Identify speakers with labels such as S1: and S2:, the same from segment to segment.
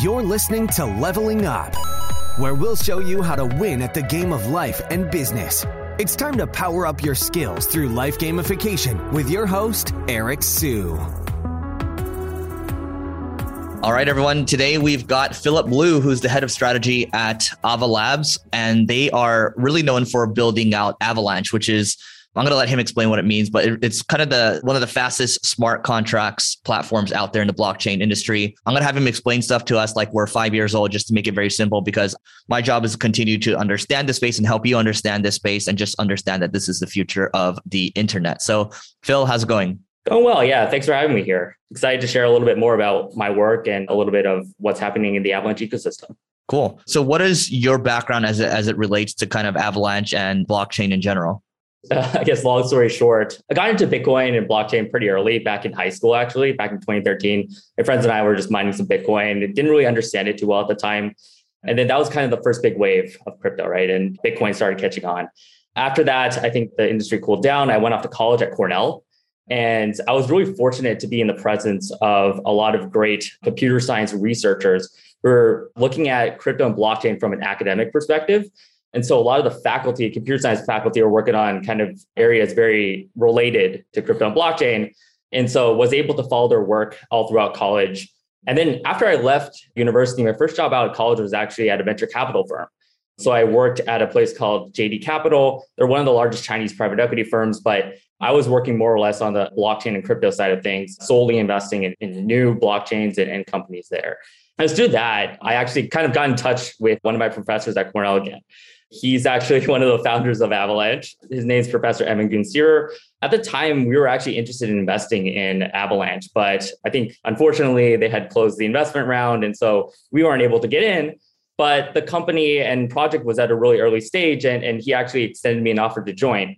S1: You're listening to Leveling Up, where we'll show you how to win at the game of life and business. It's time to power up your skills through life gamification with your host, Eric Siu.
S2: All right, everyone. Today we've got Philip Liu, who's the head of strategy at Ava Labs, and they are really known for building out Avalanche, which is I'm going to let him explain what it means, but it's kind of the one of the fastest smart contracts platforms out there in the blockchain industry. I'm going to have him explain stuff to us like we're five years old, just to make it very simple. Because my job is to continue to understand the space and help you understand this space, and just understand that this is the future of the internet. So, Phil, how's it going?
S3: Going well, yeah. Thanks for having me here. Excited to share a little bit more about my work and a little bit of what's happening in the Avalanche ecosystem.
S2: Cool. So, what is your background as it, as it relates to kind of Avalanche and blockchain in general?
S3: Uh, I guess long story short, I got into Bitcoin and blockchain pretty early back in high school, actually, back in 2013. My friends and I were just mining some Bitcoin. Didn't really understand it too well at the time. And then that was kind of the first big wave of crypto, right? And Bitcoin started catching on. After that, I think the industry cooled down. I went off to college at Cornell. And I was really fortunate to be in the presence of a lot of great computer science researchers who are looking at crypto and blockchain from an academic perspective and so a lot of the faculty, computer science faculty, are working on kind of areas very related to crypto and blockchain. And so was able to follow their work all throughout college. And then after I left university, my first job out of college was actually at a venture capital firm. So I worked at a place called JD Capital. They're one of the largest Chinese private equity firms, but I was working more or less on the blockchain and crypto side of things, solely investing in, in new blockchains and, and companies there. As to that, I actually kind of got in touch with one of my professors at Cornell again. He's actually one of the founders of Avalanche. His name is Professor Emin Gün Sirer. At the time, we were actually interested in investing in Avalanche, but I think unfortunately they had closed the investment round. And so we weren't able to get in. But the company and project was at a really early stage, and, and he actually extended me an offer to join.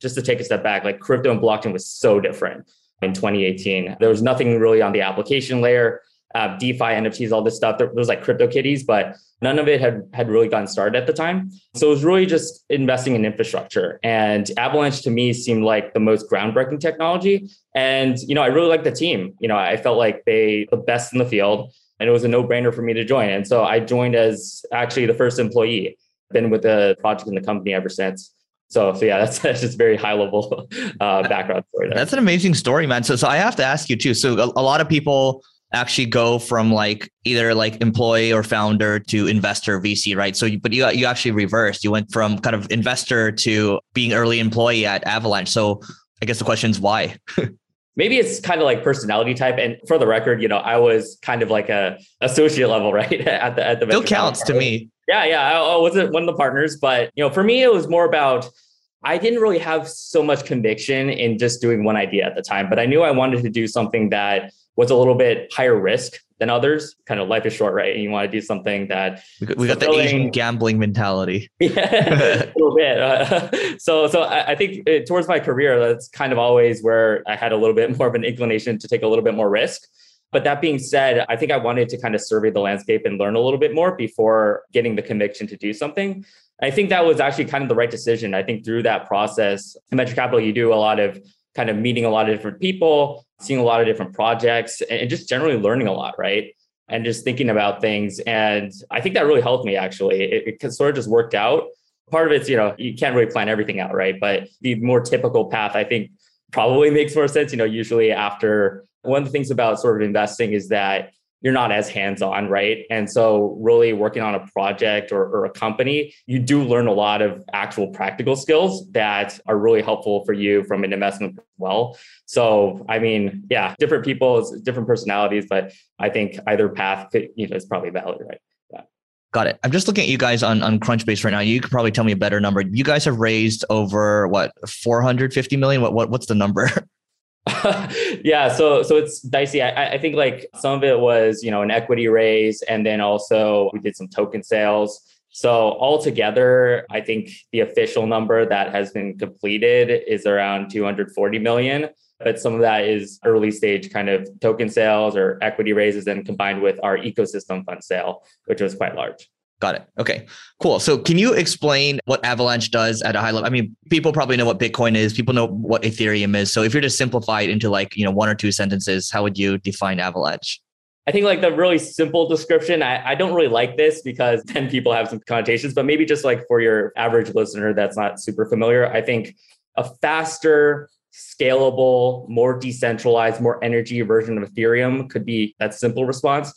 S3: Just to take a step back, like crypto and blockchain was so different in 2018. There was nothing really on the application layer uh, DeFi, NFTs, all this stuff. There, was like crypto kitties, but none of it had had really gotten started at the time. So it was really just investing in infrastructure. And Avalanche to me seemed like the most groundbreaking technology. And you know, I really liked the team. You know, I felt like they the best in the field, and it was a no brainer for me to join. And so I joined as actually the first employee. Been with the project and the company ever since. So, so yeah, that's, that's just very high level uh, background story. There.
S2: That's an amazing story, man. So, so I have to ask you too. So, a, a lot of people actually go from like either like employee or founder to investor VC, right? So, but you you actually reversed. You went from kind of investor to being early employee at Avalanche. So, I guess the question is why.
S3: Maybe it's kind of like personality type. And for the record, you know, I was kind of like a associate level, right? at the at the
S2: still counts to me.
S3: Yeah, yeah. I, I wasn't one of the partners, but you know, for me, it was more about I didn't really have so much conviction in just doing one idea at the time, but I knew I wanted to do something that was a little bit higher risk than others. Kind of life is short, right? And you want to do something that
S2: we got, we got the Asian gambling mentality.
S3: Yeah, a little bit. Uh, so, so I, I think it, towards my career, that's kind of always where I had a little bit more of an inclination to take a little bit more risk. But that being said, I think I wanted to kind of survey the landscape and learn a little bit more before getting the conviction to do something. I think that was actually kind of the right decision. I think through that process, in venture capital, you do a lot of kind of meeting a lot of different people, seeing a lot of different projects, and just generally learning a lot, right? And just thinking about things. And I think that really helped me actually. It, it sort of just worked out. Part of it's, you know, you can't really plan everything out, right? But the more typical path, I think, probably makes more sense. You know, usually after one of the things about sort of investing is that you're not as hands-on right and so really working on a project or, or, a company you do learn a lot of actual practical skills that are really helpful for you from an investment as well so i mean yeah different people different personalities but i think either path could, you know is probably valid right yeah.
S2: Got it. I'm just looking at you guys on, on Crunchbase right now. You could probably tell me a better number. You guys have raised over what 450 million. What what what's the number?
S3: yeah, so so it's dicey. I, I think like some of it was you know an equity raise, and then also we did some token sales. So altogether, I think the official number that has been completed is around 240 million. But some of that is early stage kind of token sales or equity raises, and combined with our ecosystem fund sale, which was quite large.
S2: Got it. Okay, cool. So, can you explain what Avalanche does at a high level? I mean, people probably know what Bitcoin is. People know what Ethereum is. So, if you're to simplify it into like you know one or two sentences, how would you define Avalanche?
S3: I think like the really simple description, I, I don't really like this because then people have some connotations, but maybe just like for your average listener that's not super familiar, I think a faster, scalable, more decentralized, more energy version of Ethereum could be that simple response.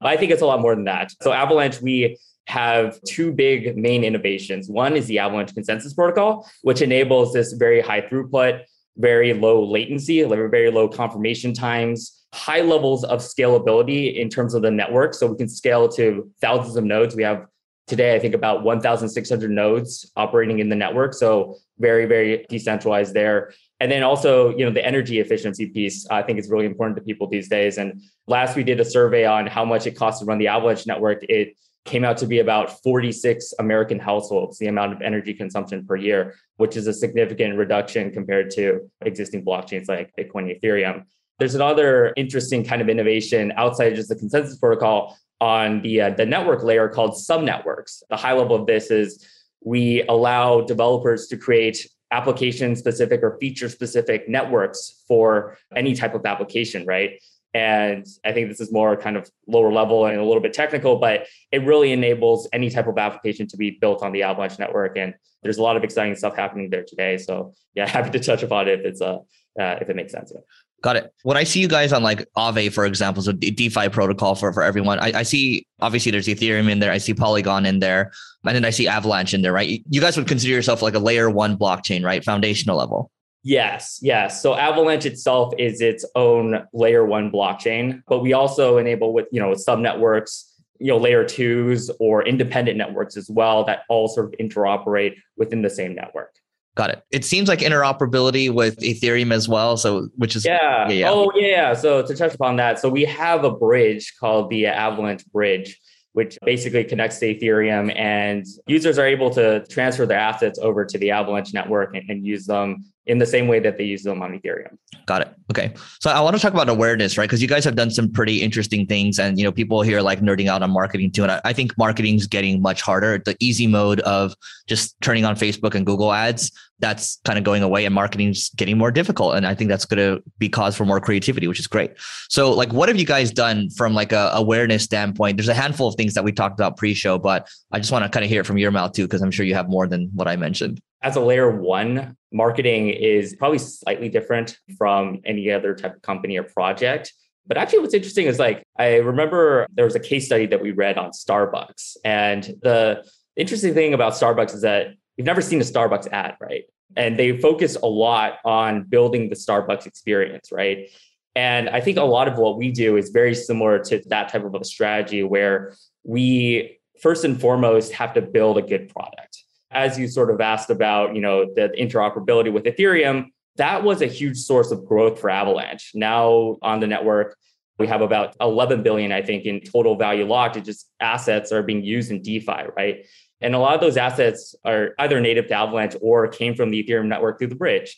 S3: But I think it's a lot more than that. So Avalanche, we have two big main innovations. One is the Avalanche consensus protocol, which enables this very high throughput, very low latency, very low confirmation times, high levels of scalability in terms of the network. So we can scale to thousands of nodes. We have today, I think about 1,600 nodes operating in the network. So very, very decentralized there. And then also, you know, the energy efficiency piece, I think is really important to people these days. And last we did a survey on how much it costs to run the Avalanche network. It came out to be about 46 American households, the amount of energy consumption per year, which is a significant reduction compared to existing blockchains like Bitcoin and Ethereum. There's another interesting kind of innovation outside just the consensus protocol on the, uh, the network layer called subnetworks. The high level of this is we allow developers to create application specific or feature specific networks for any type of application, right? And I think this is more kind of lower level and a little bit technical, but it really enables any type of application to be built on the Avalanche network. And there's a lot of exciting stuff happening there today. So yeah, happy to touch upon it if it's a uh, if it makes sense.
S2: Got it. When I see you guys on like Aave, for example, so DeFi protocol for, for everyone, I, I see obviously there's Ethereum in there. I see Polygon in there, and then I see Avalanche in there, right? You guys would consider yourself like a layer one blockchain, right? Foundational level.
S3: Yes, yes. So Avalanche itself is its own layer one blockchain, but we also enable with, you know, sub networks, you know, layer twos or independent networks as well that all sort of interoperate within the same network.
S2: Got it. It seems like interoperability with Ethereum as well. So, which is
S3: yeah. yeah, yeah. Oh, yeah. So to touch upon that, so we have a bridge called the Avalanche Bridge, which basically connects to Ethereum, and users are able to transfer their assets over to the Avalanche network and, and use them in the same way that they use them on Ethereum.
S2: Got it. Okay. So I want to talk about awareness, right? Because you guys have done some pretty interesting things and, you know, people here like nerding out on marketing too. And I, think marketing is getting much harder. The easy mode of just turning on Facebook and Google ads, that's kind of going away and marketing's getting more difficult. And I think that's to be cause for more creativity, which is great. So like, what have you guys done from like a awareness standpoint? There's a handful of things that we talked about pre-show, but I just want to kind of hear it from your mouth too, because I'm sure you have more than what I mentioned
S3: as a layer one, marketing is probably slightly different from any other type of company or project. But actually, what's interesting is like, I remember there was a case study that we read on Starbucks. And the interesting thing about Starbucks is that you've never seen a Starbucks ad, right? And they focus a lot on building the Starbucks experience, right? And I think a lot of what we do is very similar to that type of a strategy where we first and foremost have to build a good product as you sort of asked about, you know, the interoperability with Ethereum, that was a huge source of growth for Avalanche. Now on the network, we have about 11 billion, I think, in total value locked. It just assets are being used in DeFi, right? And a lot of those assets are either native to Avalanche or came from the Ethereum network through the bridge.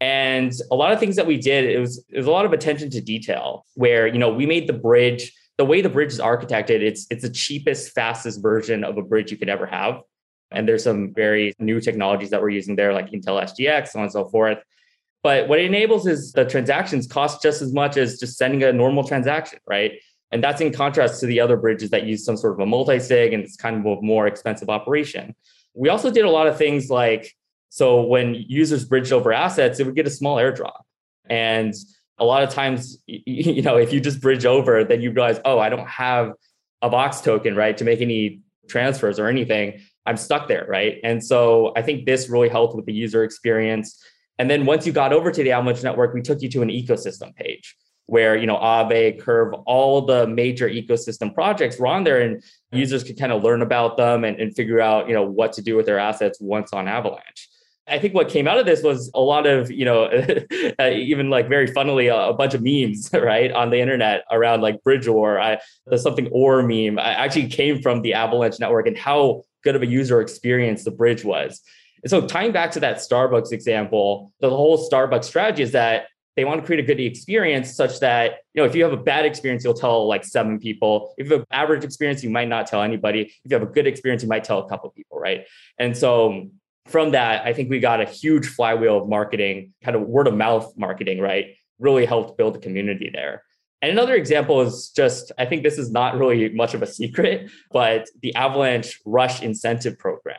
S3: And a lot of things that we did, it was, it was a lot of attention to detail where, you know, we made the bridge, the way the bridge is architected, it's it's the cheapest, fastest version of a bridge you could ever have. And there's some very new technologies that we're using there, like Intel SGX, so on and so forth. But what it enables is the transactions cost just as much as just sending a normal transaction, right? And that's in contrast to the other bridges that use some sort of a multi-sig and it's kind of a more expensive operation. We also did a lot of things like so when users bridged over assets, it would get a small airdrop. And a lot of times, you know, if you just bridge over, then you realize, oh, I don't have AVAX token, right, to make any transfers or anything. I'm stuck there, right? And so I think this really helped with the user experience. And then once you got over to the Avalanche network, we took you to an ecosystem page where you know Aave, Curve, all the major ecosystem projects were on there, and users could kind of learn about them and, and figure out you know what to do with their assets once on Avalanche. I think what came out of this was a lot of, you know, uh, even like very funnily, a, a, bunch of memes, right, on the internet around like bridge or I, the something or meme. I actually came from the Avalanche network and how good of a user experience the bridge was. And so tying back to that Starbucks example, the whole Starbucks strategy is that they want to create a good experience such that, you know, if you have a bad experience, you'll tell like seven people. If you have an average experience, you might not tell anybody. If you have a good experience, you might tell a couple people, right? And so from that, I think we got a huge flywheel of marketing, kind of word of mouth marketing, right? Really helped build a community there. And another example is just, I think this is not really much of a secret, but the Avalanche Rush Incentive Program.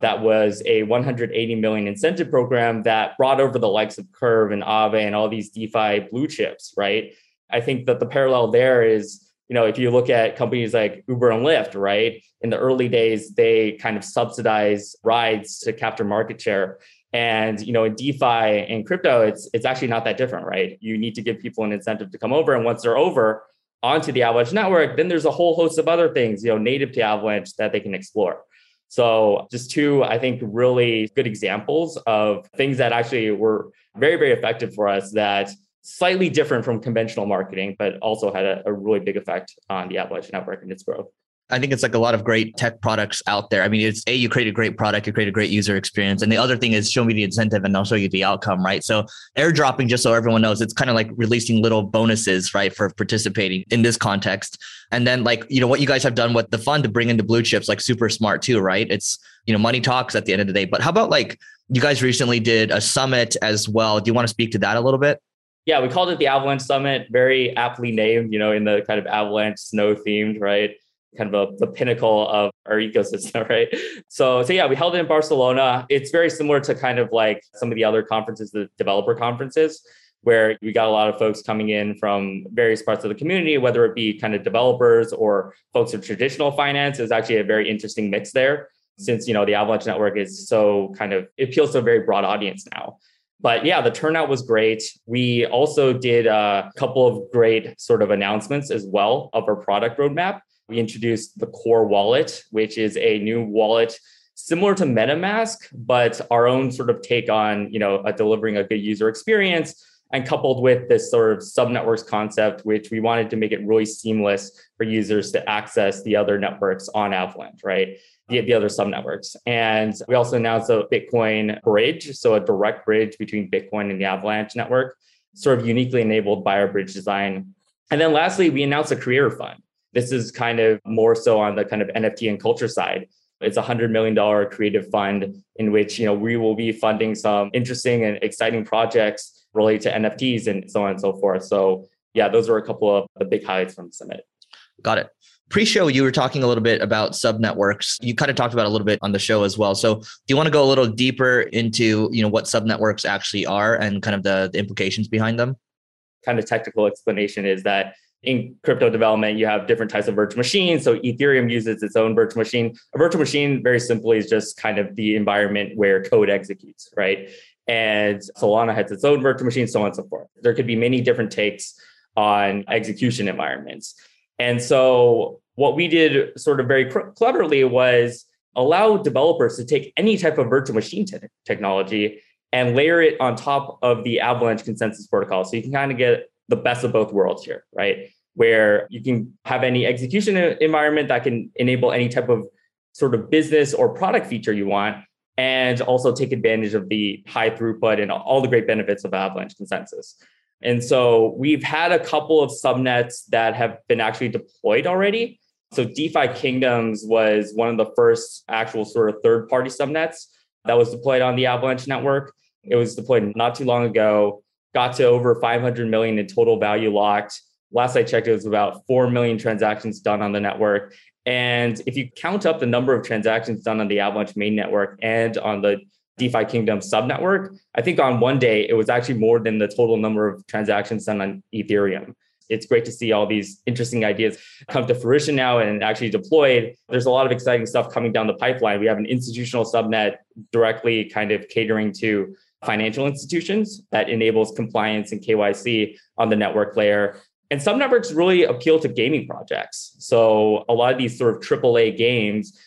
S3: That was a 180 million incentive program that brought over the likes of Curve and Aave and all these DeFi blue chips, right? I think that the parallel there is, you know, if you look at companies like Uber and Lyft, right? In the early days, they kind of subsidize rides to capture market share. And you know, in DeFi and crypto, it's it's actually not that different, right? You need to give people an incentive to come over, and once they're over onto the Avalanche network, then there's a whole host of other things, you know, native to Avalanche that they can explore. So just two, I think, really good examples of things that actually were very, very effective for us that slightly different from conventional marketing, but also had a, a really big effect on the Avalanche network and its growth.
S2: I think it's like a lot of great tech products out there. I mean, it's a you create a great product, you create a great user experience, and the other thing is show me the incentive and I'll show you the outcome, right? So airdropping, just so everyone knows, it's kind of like releasing little bonuses, right, for participating in this context. And then like you know what you guys have done with the fund to bring into blue chips, like super smart too, right? It's you know money talks at the end of the day. But how about like you guys recently did a summit as well? Do you want to speak to that a little bit?
S3: Yeah, we called it the Avalanche Summit, very aptly named, you know, in the kind of avalanche snow themed, right? Kind of a, the pinnacle of our ecosystem, right? So, so yeah, we held it in Barcelona. It's very similar to kind of like some of the other conferences, the developer conferences, where we got a lot of folks coming in from various parts of the community, whether it be kind of developers or folks of traditional finance. Is actually a very interesting mix there, since you know the Avalanche network is so kind of it appeals to a very broad audience now. But yeah, the turnout was great. We also did a couple of great sort of announcements as well of our product roadmap we introduced the Core Wallet, which is a new wallet similar to MetaMask, but our own sort of take on, you know, delivering a good user experience and coupled with this sort of subnetworks concept, which we wanted to make it really seamless for users to access the other networks on Avalanche, right? The, the other subnetworks. And we also announced a Bitcoin bridge, so a direct bridge between Bitcoin and the Avalanche network, sort of uniquely enabled by our bridge design. And then lastly, we announced a creator fund. This is kind of more so on the kind of NFT and culture side. It's a hundred million dollar creative fund in which you know we will be funding some interesting and exciting projects related to NFTs and so on and so forth. So yeah, those are a couple of the big highlights from the summit.
S2: Got it. Pre-show, you were talking a little bit about sub networks. You kind of talked about a little bit on the show as well. So, do you want to go a little deeper into you know what sub networks actually are and kind of the, the implications behind them?
S3: Kind of technical explanation is that in crypto development, you have different types of virtual machines. So Ethereum uses its own virtual machine. A virtual machine, very simply, is just kind of the environment where code executes, right? And Solana has its own virtual machine, so on and so forth. There could be many different takes on execution environments. And so what we did sort of very cleverly was allow developers to take any type of virtual machine te- technology and layer it on top of the Avalanche consensus protocol. So you can kind of get the best of both worlds here, right? Where you can have any execution environment that can enable any type of sort of business or product feature you want, and also take advantage of the high throughput and all the great benefits of Avalanche consensus. And so we've had a couple of subnets that have been actually deployed already. So DeFi Kingdoms was one of the first actual sort of third party subnets that was deployed on the Avalanche network. It was deployed not too long ago got to over 500 million in total value locked. Last I checked, it was about 4 million transactions done on the network. And if you count up the number of transactions done on the Avalanche main network and on the DeFi Kingdom subnetwork, I think on one day it was actually more than the total number of transactions done on Ethereum. It's great to see all these interesting ideas come to fruition now and actually deployed. There's a lot of exciting stuff coming down the pipeline. We have an institutional subnet directly kind of catering to financial institutions that enables compliance and KYC on the network layer. And some networks really appeal to gaming projects. So a lot of these sort of AAA games,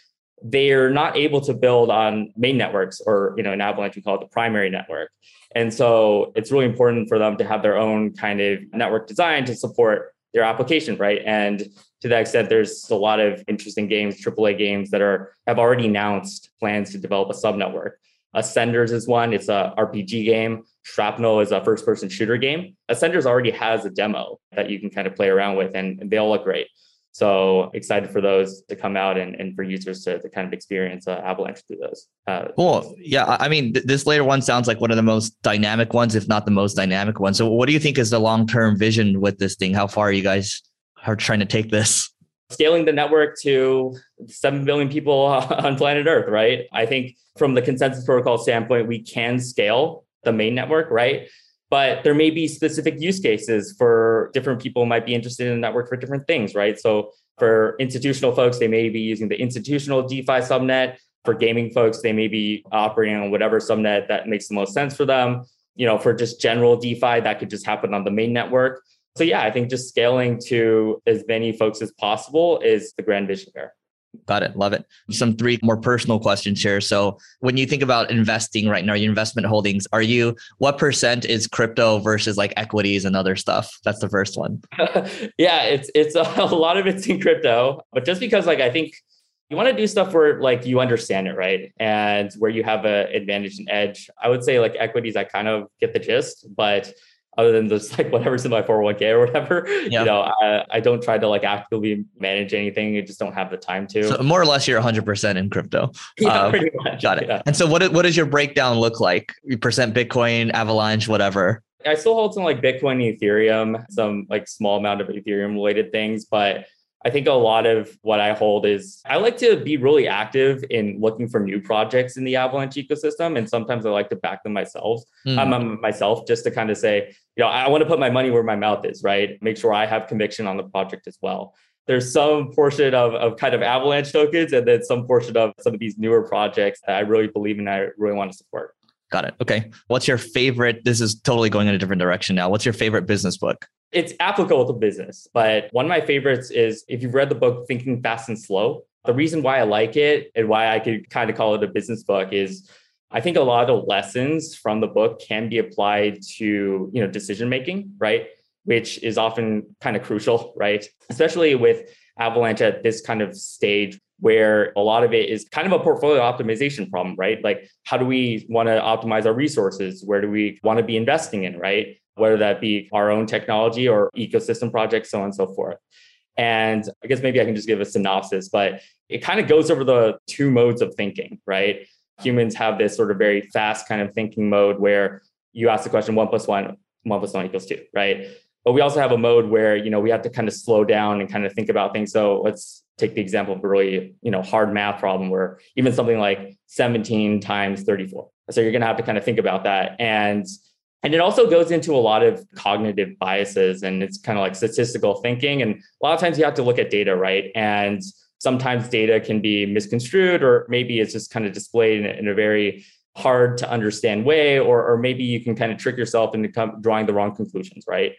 S3: they're not able to build on main networks or, you know, in Avalanche, we call it the primary network. And so it's really important for them to have their own kind of network design to support their application, right? And to that extent, there's a lot of interesting games, AAA games that are have already announced plans to develop a subnetwork. Ascenders is one. It's a RPG game. Shrapnel is a first-person shooter game. Ascenders already has a demo that you can kind of play around with, and, they all look great. So excited for those to come out and, and for users to, to kind of experience uh, Avalanche through those.
S2: Uh, cool. Yeah. I mean, th- this layer one sounds like one of the most dynamic ones, if not the most dynamic one. So what do you think is the long-term vision with this thing? How far are you guys are trying to take this?
S3: Scaling the network to 7 billion people on planet Earth, right? I think from the consensus protocol standpoint, we can scale the main network, right? but there may be specific use cases for different people might be interested in the network for different things, right? So for institutional folks, they may be using the institutional DeFi subnet. For gaming folks, they may be operating on whatever subnet that makes the most sense for them. You know, for just general DeFi, that could just happen on the main network. So yeah, I think just scaling to as many folks as possible is the grand vision there.
S2: Got it. Love it. Some three more personal questions here. So, when you think about investing right now, your investment holdings, are you what percent is crypto versus like equities and other stuff? That's the first one.
S3: yeah, it's it's a, a lot of it's in crypto, but just because like I think you want to do stuff where like you understand it, right? And where you have an advantage and edge. I would say like equities, I kind of get the gist, but other than just like whatever's in my 401k or whatever. You know, I, I, don't try to like actively manage anything. I just don't have the time to.
S2: So more or less, you're 100% in crypto. Yeah, um, pretty much. Got it. Yeah. And so, what what does your breakdown look like? You percent Bitcoin, Avalanche, whatever.
S3: I still hold some like Bitcoin, Ethereum, some like small amount of Ethereum related things, but I think a lot of what I hold is I like to be really active in looking for new projects in the Avalanche ecosystem. And sometimes I like to back them myself, mm. um, myself, just to kind of say, you know, I want to put my money where my mouth is, right? Make sure I have conviction on the project as well. There's some portion of, of kind of Avalanche tokens and then some portion of some of these newer projects that I really believe in, I really want to support.
S2: Got it. Okay. What's your favorite? This is totally going in a different direction now. What's your favorite business book?
S3: It's applicable to business, but one of my favorites is if you've read the book Thinking Fast and Slow. The reason why I like it and why I could kind of call it a business book is I think a lot of lessons from the book can be applied to, you know, decision making, right? Which is often kind of crucial, right? Especially with Avalanche at this kind of stage where a lot of it is kind of a portfolio optimization problem, right? Like, how do we want to optimize our resources? Where do we want to be investing in, right? whether that be our own technology or ecosystem projects, so on and so forth. And I guess maybe I can just give a synopsis, but it kind of goes over the two modes of thinking, right? Humans have this sort of very fast kind of thinking mode where you ask the question one plus one, one plus one equals two, right? But we also have a mode where, you know, we have to kind of slow down and kind of think about things. So let's take the example of a really, you know, hard math problem where even something like 17 times 34. So you're going to have to kind of think about that. And and it also goes into a lot of cognitive biases and it's kind of like statistical thinking. And a lot of times you have to look at data, right? And sometimes data can be misconstrued, or maybe it's just kind of displayed in, in a very hard to understand way, or, or maybe you can kind of trick yourself into drawing the wrong conclusions, right?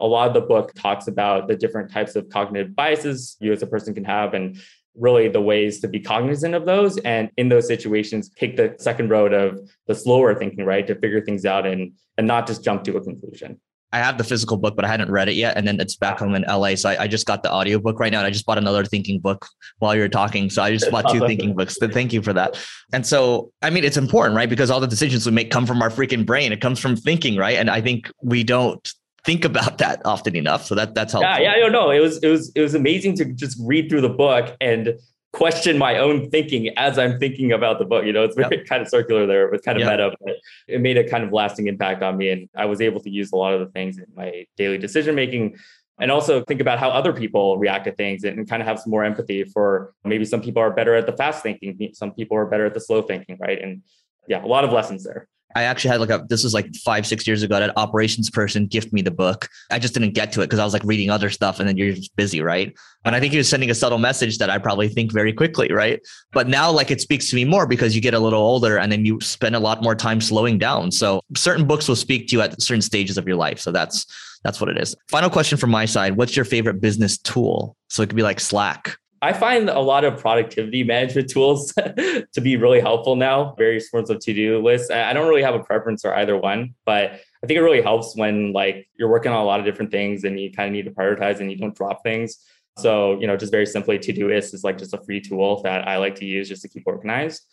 S3: A lot of the book talks about the different types of cognitive biases you as a person can have. And really the ways to be cognizant of those and in those situations take the second road of the slower thinking right to figure things out and and not just jump to a conclusion
S2: I have the physical book, but I hadn't read it yet. And then it's back home in LA. So I, I just got the audio book right now. And I just bought another thinking book while you were talking. So I just bought two thinking books. So thank you for that. And so, I mean, it's important, right? Because all the decisions we make come from our freaking brain. It comes from thinking, right? And I think we don't think about that often enough. So that that's helpful.
S3: Yeah, yeah, I don't know. It was it was it was amazing to just read through the book and question my own thinking as I'm thinking about the book. You know, it's very yep. kind of circular there. It was kind of yep. meta, but it made a kind of lasting impact on me. And I was able to use a lot of the things in my daily decision making and also think about how other people react to things and kind of have some more empathy for maybe some people are better at the fast thinking, some people are better at the slow thinking, right? And yeah, a lot of lessons there.
S2: I actually had like a this was like five six years ago. An operations person gift me the book. I just didn't get to it because I was like reading other stuff, and then you're just busy, right? And I think he was sending a subtle message that I probably think very quickly, right? But now like it speaks to me more because you get a little older, and then you spend a lot more time slowing down. So certain books will speak to you at certain stages of your life. So that's that's what it is. Final question from my side: What's your favorite business tool? So it could be like Slack
S3: I find a lot of productivity management tools to be really helpful now, various forms of to-do lists. I don't really have a preference for either one, but I think it really helps when like you're working on a lot of different things and you kind of need to prioritize and you don't drop things. So, you know, just very simply to-do lists is like just a free tool that I like to use just to keep organized.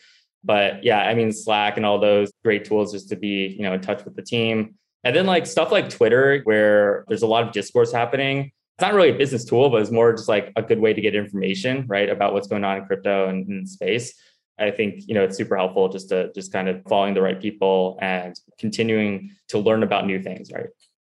S3: But yeah, I mean Slack and all those great tools just to be, you know, in touch with the team. And then like stuff like Twitter where there's a lot of discourse happening it's not really a business tool, but it's more just like a good way to get information, right, about what's going on in crypto and in space. I think you know it's super helpful just to just kind of following the right people and continuing to learn about new things, right?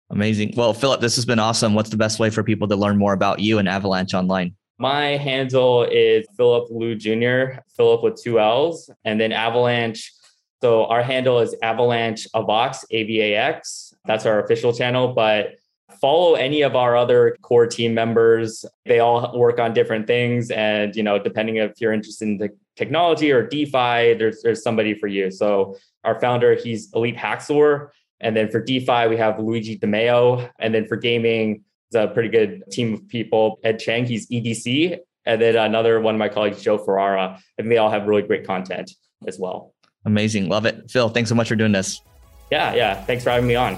S2: Amazing. Well, Philip, this has been awesome. What's the best way for people to learn more about you and Avalanche online?
S3: My handle is Philip Liu Jr., Philip with two L's, and then Avalanche. So our handle is Avalanche Avox, AVAX. That's our official channel, but follow any of our other core team members. They all work on different things. And, you know, depending if you're interested in the technology or DeFi, there's, there's somebody for you. So our founder, he's Elite Hacksaw. And then for DeFi, we have Luigi DeMeo. And then for gaming, it's a pretty good team of people. Ed Chang, he's EDC. And then another one of my colleagues, Joe Ferrara. And they all have really great content as well.
S2: Amazing. Love it. Phil, thanks so much for doing this.
S3: Yeah, yeah. Thanks for having me on.